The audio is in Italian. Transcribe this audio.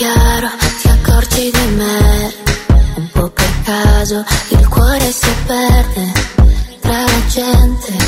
chiaro, ti accorgi di me. Un po' per caso il cuore si perde tra la gente.